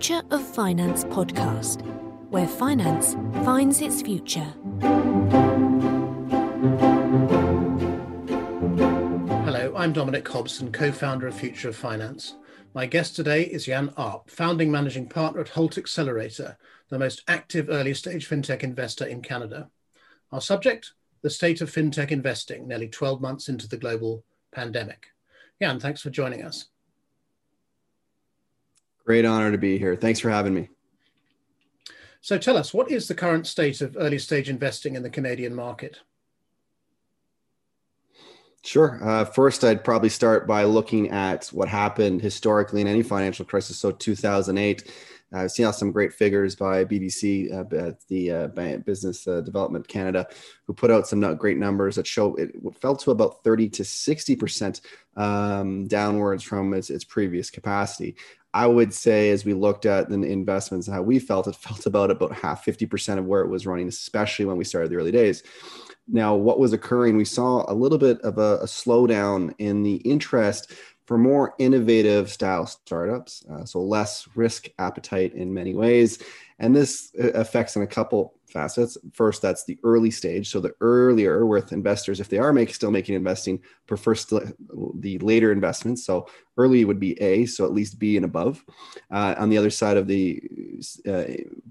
Future of Finance podcast, where finance finds its future. Hello, I'm Dominic Hobson, co founder of Future of Finance. My guest today is Jan Arp, founding managing partner at Holt Accelerator, the most active early stage fintech investor in Canada. Our subject the state of fintech investing, nearly 12 months into the global pandemic. Jan, thanks for joining us. Great honor to be here. Thanks for having me. So tell us, what is the current state of early stage investing in the Canadian market? Sure. Uh, first, I'd probably start by looking at what happened historically in any financial crisis. So, 2008, I've seen some great figures by BDC, uh, the uh, Business uh, Development Canada, who put out some great numbers that show it fell to about 30 to 60 percent um, downwards from its, its previous capacity. I would say, as we looked at the investments and how we felt, it felt about about half, 50% of where it was running, especially when we started the early days. Now, what was occurring, we saw a little bit of a, a slowdown in the interest for more innovative style startups, uh, so less risk appetite in many ways. And this uh, affects in a couple facets. First, that's the early stage. So the earlier with investors, if they are make, still making investing, prefer st- the later investments. So early would be A, so at least B and above. Uh, on the other side of the uh,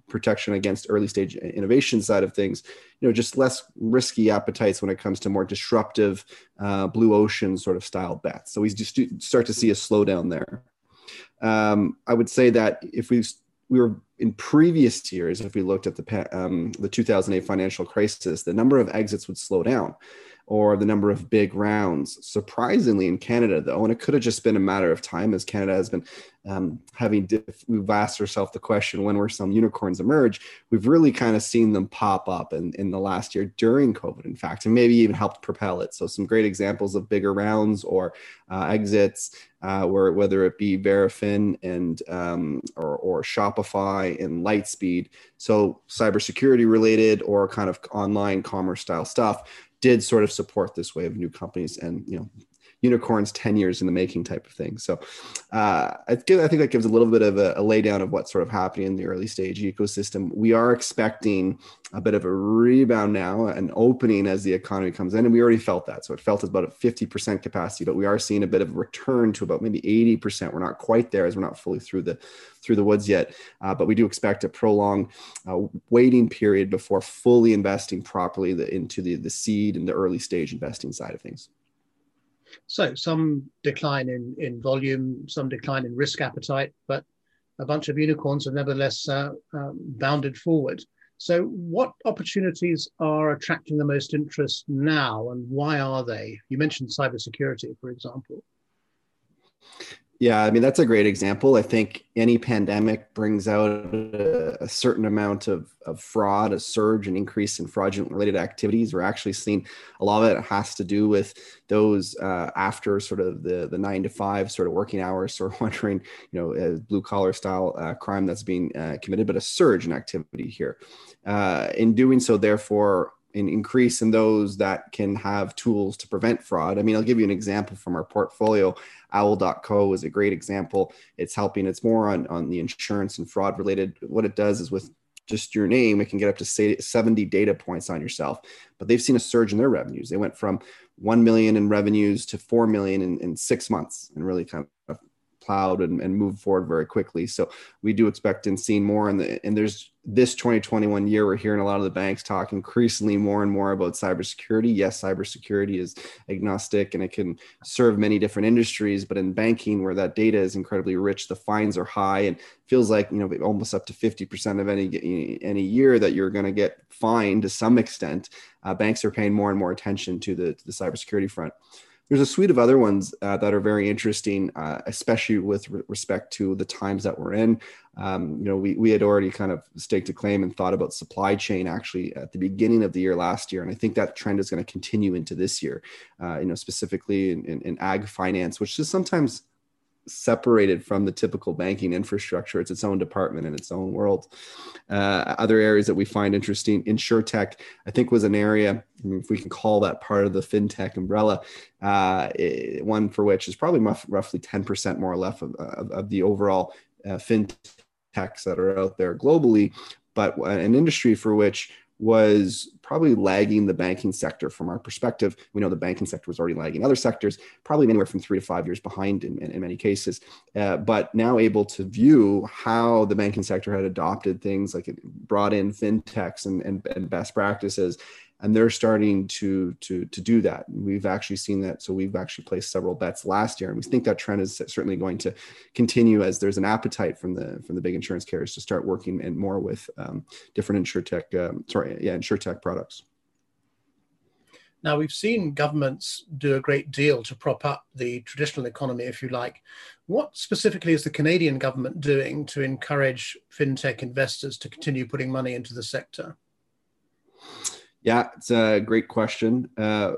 protection against early stage innovation side of things, you know, just less risky appetites when it comes to more disruptive uh, blue ocean sort of style bets. So we just start to see a slowdown there. Um, I would say that if we we were in previous years, if we looked at the um, the 2008 financial crisis, the number of exits would slow down or the number of big rounds. Surprisingly, in Canada, though, and it could have just been a matter of time as Canada has been um, having, diff- we've asked ourselves the question when will some unicorns emerge? We've really kind of seen them pop up in, in the last year during COVID, in fact, and maybe even helped propel it. So, some great examples of bigger rounds or uh, exits, uh, where whether it be Verafin and um, or, or Shopify and Lightspeed, so cybersecurity related or kind of online commerce style stuff did sort of support this way of new companies and you know unicorns 10 years in the making type of thing. So uh, I, think that gives a little bit of a, a laydown of what's sort of happening in the early stage ecosystem. We are expecting a bit of a rebound now an opening as the economy comes in and we already felt that. So it felt about a 50% capacity but we are seeing a bit of a return to about maybe 80% we're not quite there as we're not fully through the through the woods yet uh, but we do expect a prolonged uh, waiting period before fully investing properly the, into the, the seed and the early stage investing side of things so some decline in, in volume, some decline in risk appetite, but a bunch of unicorns have nevertheless uh, um, bounded forward. So, what opportunities are attracting the most interest now, and why are they? You mentioned cybersecurity, for example. Yeah, I mean that's a great example. I think any pandemic brings out a, certain amount of, of fraud, a surge, an increase in fraudulent related activities. We're actually seeing a lot of it has to do with those uh, after sort of the the nine to five sort of working hours. sort we're wondering, you know, uh, blue collar style uh, crime that's being uh, committed, but a surge in activity here. Uh, in doing so, therefore, an increase in those that can have tools to prevent fraud. I mean, I'll give you an example from our portfolio. Owl.co is a great example. It's helping, it's more on, on the insurance and fraud related. What it does is with just your name, it can get up to 70 data points on yourself. But they've seen a surge in their revenues. They went from 1 million in revenues to 4 million in, in six months and really kind of plowed and, and moved forward very quickly. So we do expect and seeing more. And the, and there's this 2021 year, we're hearing a lot of the banks talk increasingly more and more about cybersecurity. Yes, cybersecurity is agnostic and it can serve many different industries, but in banking, where that data is incredibly rich, the fines are high and feels like you know almost up to 50% of any any year that you're going to get fined to some extent. Uh, banks are paying more and more attention to the, to the cybersecurity front there's a suite of other ones uh, that are very interesting, uh, especially with re- respect to the times that we're in. Um, you know, we, we had already kind of staked a claim and thought about supply chain actually at the beginning of the year last year. And I think that trend is going to continue into this year, uh, you know, specifically in, in, in ag finance, which is sometimes separated from the typical banking infrastructure. It's its own department in its own world. Uh, other areas that we find interesting, insurtech, I think was an area, I mean, if we can call that part of the fintech umbrella, uh, it, one for which is probably roughly 10% more or less of, of, of the overall uh, fintechs that are out there globally, but an industry for which was probably lagging the banking sector from our perspective. We know the banking sector was already lagging other sectors, probably anywhere from three to five years behind in, in, in many cases. Uh, but now able to view how the banking sector had adopted things like it brought in fintechs and, and, and best practices and they're starting to to to do that. We've actually seen that. So we've actually placed several bets last year, and we think that trend is certainly going to continue as there's an appetite from the from the big insurance carriers to start working and more with um, different insurtech, um, sorry, yeah, insurtech products. Now, we've seen governments do a great deal to prop up the traditional economy, if you like. What specifically is the Canadian government doing to encourage fintech investors to continue putting money into the sector? Yeah, it's a great question. Uh,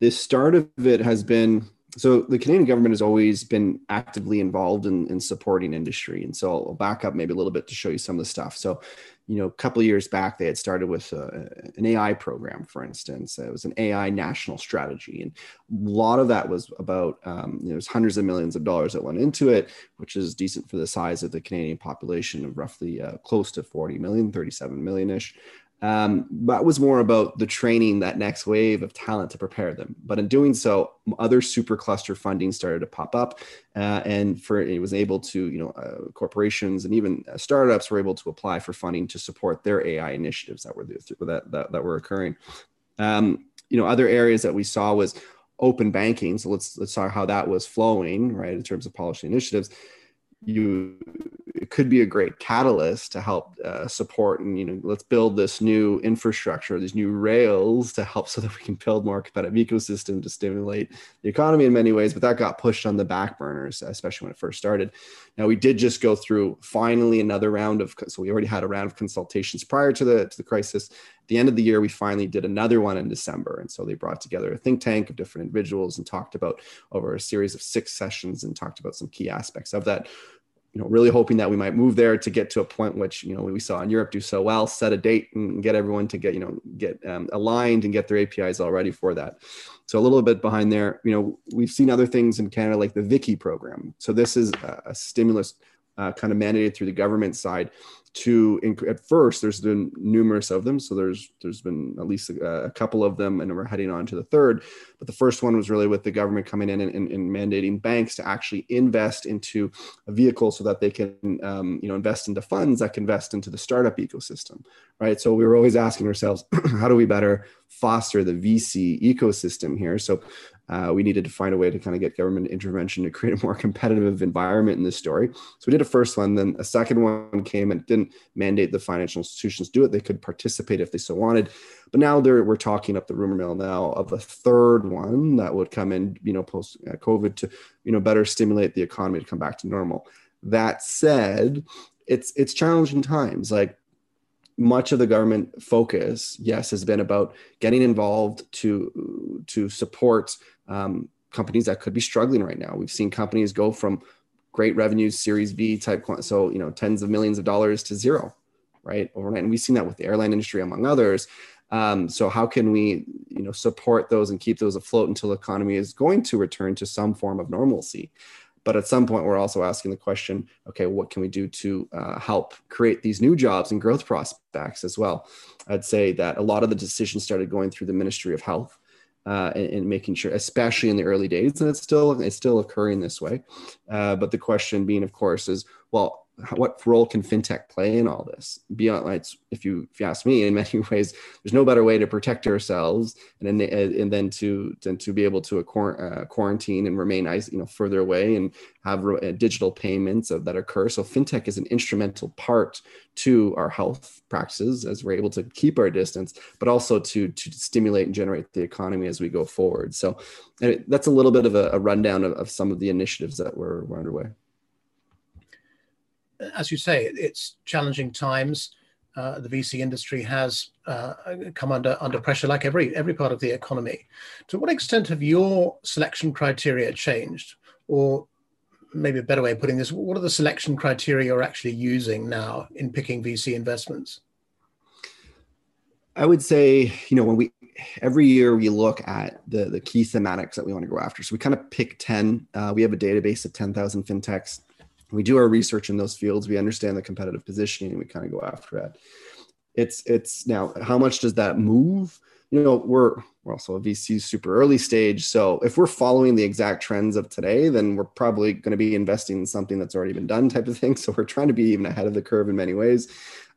the start of it has been so the Canadian government has always been actively involved in, in supporting industry. And so I'll back up maybe a little bit to show you some of the stuff. So, you know, a couple of years back, they had started with a, uh, an AI program, for instance. It was an AI national strategy. And a lot of that was about, um, you know, there's hundreds of millions of dollars that went into it, which is decent for the size of the Canadian population of roughly uh, close to 40 million, 37 million ish. Um, that was more about the training that next wave of talent to prepare them. But in doing so, other super cluster funding started to pop up, uh, and for it was able to, you know, uh, corporations and even uh, startups were able to apply for funding to support their AI initiatives that were that that, that were occurring. Um, you know, other areas that we saw was open banking. So let's let's talk how that was flowing, right, in terms of policy initiatives you could be a great catalyst to help uh, support and you know let's build this new infrastructure these new rails to help so that we can build more competitive ecosystem to stimulate the economy in many ways but that got pushed on the back burners especially when it first started. Now we did just go through finally another round of so we already had a round of consultations prior to the to the crisis. At the end of the year we finally did another one in december and so they brought together a think tank of different individuals and talked about over a series of six sessions and talked about some key aspects of that you know, really hoping that we might move there to get to a point which you know we saw in Europe do so well, set a date and get everyone to get you know get um, aligned and get their APIs all ready for that. So a little bit behind there, you know, we've seen other things in Canada like the Vicky program. So this is a, a stimulus uh, kind of mandated through the government side to at first there's been numerous of them so there's there's been at least a, a, couple of them and we're heading on to the third. But the first one was really with the government coming in and, and, and mandating banks to actually invest into a vehicle so that they can um, you know invest into funds that can invest into the startup ecosystem right? So we were always asking ourselves how do we better foster the vc ecosystem here so uh, we needed to find a way to kind of get government intervention to create a more competitive environment in this story. So we did a first one, then a second one came and didn't mandate the financial institutions do it. They could participate if they so wanted. But now we're talking up the rumor mill now of a third one that would come in, you know, post uh, COVID to, you know, better stimulate the economy to come back to normal. That said, it's it's challenging times. Like much of the government focus, yes, has been about getting involved to to support um, companies that could be struggling right now. We've seen companies go from great revenues, Series V type, so you know, tens of millions of dollars to zero, right, overnight. And we've seen that with the airline industry, among others. Um, so how can we, you know, support those and keep those afloat until the economy is going to return to some form of normalcy? But at some point, we're also asking the question okay, what can we do to uh, help create these new jobs and growth prospects as well? I'd say that a lot of the decisions started going through the Ministry of Health. Uh, and, and, making sure, especially in the early days, and it's still it's still occurring this way. Uh, but the question being, of course, is well, what role can fintech play in all this? Beyond like if you if you ask me in many ways there's no better way to protect ourselves and then and then to than to be able to uh, quarantine and remain you know further away and have uh, digital payments that occur. So fintech is an instrumental part to our health practices as we're able to keep our distance but also to to stimulate and generate the economy as we go forward. So that's a little bit of a, a rundown of, of some of the initiatives that were, were underway as you say, it's challenging times. Uh, the VC industry has uh, come under under pressure, like every every part of the economy. To what extent have your selection criteria changed, or maybe a better way of putting this, what are the selection criteria you're actually using now in picking VC investments? I would say, you know, when we every year we look at the the key thematics that we want to go after. So we kind of pick ten. Uh, we have a database of ten thousand fintechs we do our research in those fields we understand the competitive positioning and we kind of go after it. It's it's now how much does that move? You know we're we're also a vc super early stage so if we're following the exact trends of today then we're probably going to be investing in something that's already been done type of thing. So we're trying to be even ahead of the curve in many ways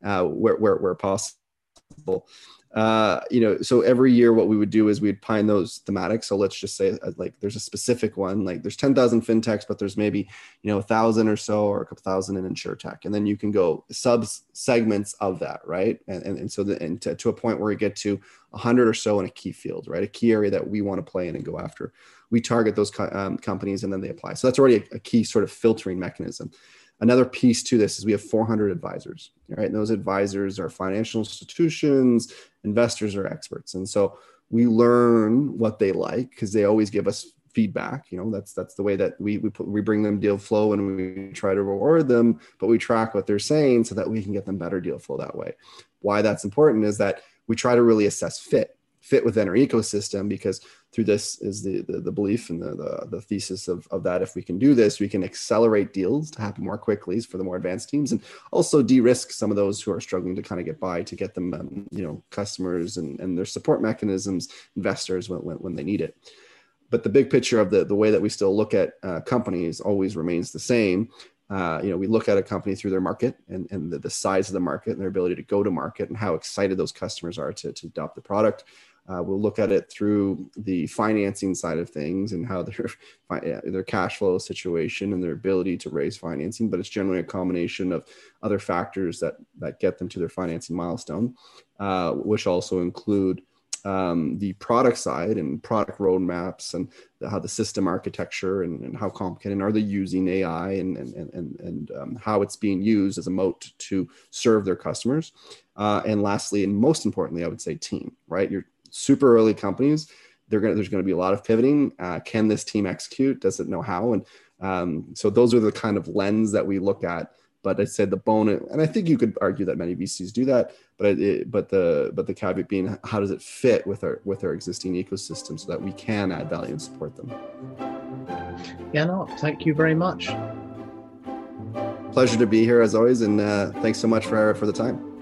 uh, where, where, where possible uh, you know, so every year what we would do is we'd pine those thematics. So let's just say uh, like there's a specific one, like there's 10,000 fintechs, but there's maybe, you know, a thousand or so or a couple thousand in insure tech. And then you can go sub segments of that. Right. And, and, and so the, and to, to a point where you get to a hundred or so in a key field, right. A key area that we want to play in and go after. We target those co- um, companies and then they apply. So that's already a, a key sort of filtering mechanism. Another piece to this is we have 400 advisors, right? And those advisors are financial institutions, investors, or experts. And so we learn what they like because they always give us feedback. You know, that's that's the way that we we put, we bring them deal flow and we try to reward them, but we track what they're saying so that we can get them better deal flow that way. Why that's important is that we try to really assess fit fit within our ecosystem because through this is the the, the belief and the, the, the thesis of, of that. If we can do this we can accelerate deals to happen more quickly for the more advanced teams and also de-risk some of those who are struggling to kind of get by to get them um, you know customers and, and their support mechanisms investors when, when, when they need it. But the big picture of the, the way that we still look at uh, companies always remains the same. Uh, you know, we look at a company through their market and, and the, the, size of the market and their ability to go to market and how excited those customers are to, to adopt the product. Uh, we'll look at it through the financing side of things and how their their cash flow situation and their ability to raise financing. But it's generally a combination of other factors that that get them to their financing milestone, uh, which also include um, the product side and product roadmaps and the, how the system architecture and, and, how complicated and are they using AI and and and, and um, how it's being used as a moat to serve their customers. Uh, and lastly, and most importantly, I would say team. Right, you're super early companies, gonna, there's going to be a lot of pivoting. Uh, can this team execute? Does it know how? And um, so those are the kind of lens that we look at. But I said the bone, and I think you could argue that many VCs do that. But it, but the but the caveat being, how does it fit with our with our existing ecosystem so that we can add value and support them? Yeah, no, thank you very much. Pleasure to be here as always, and uh, thanks so much for for the time.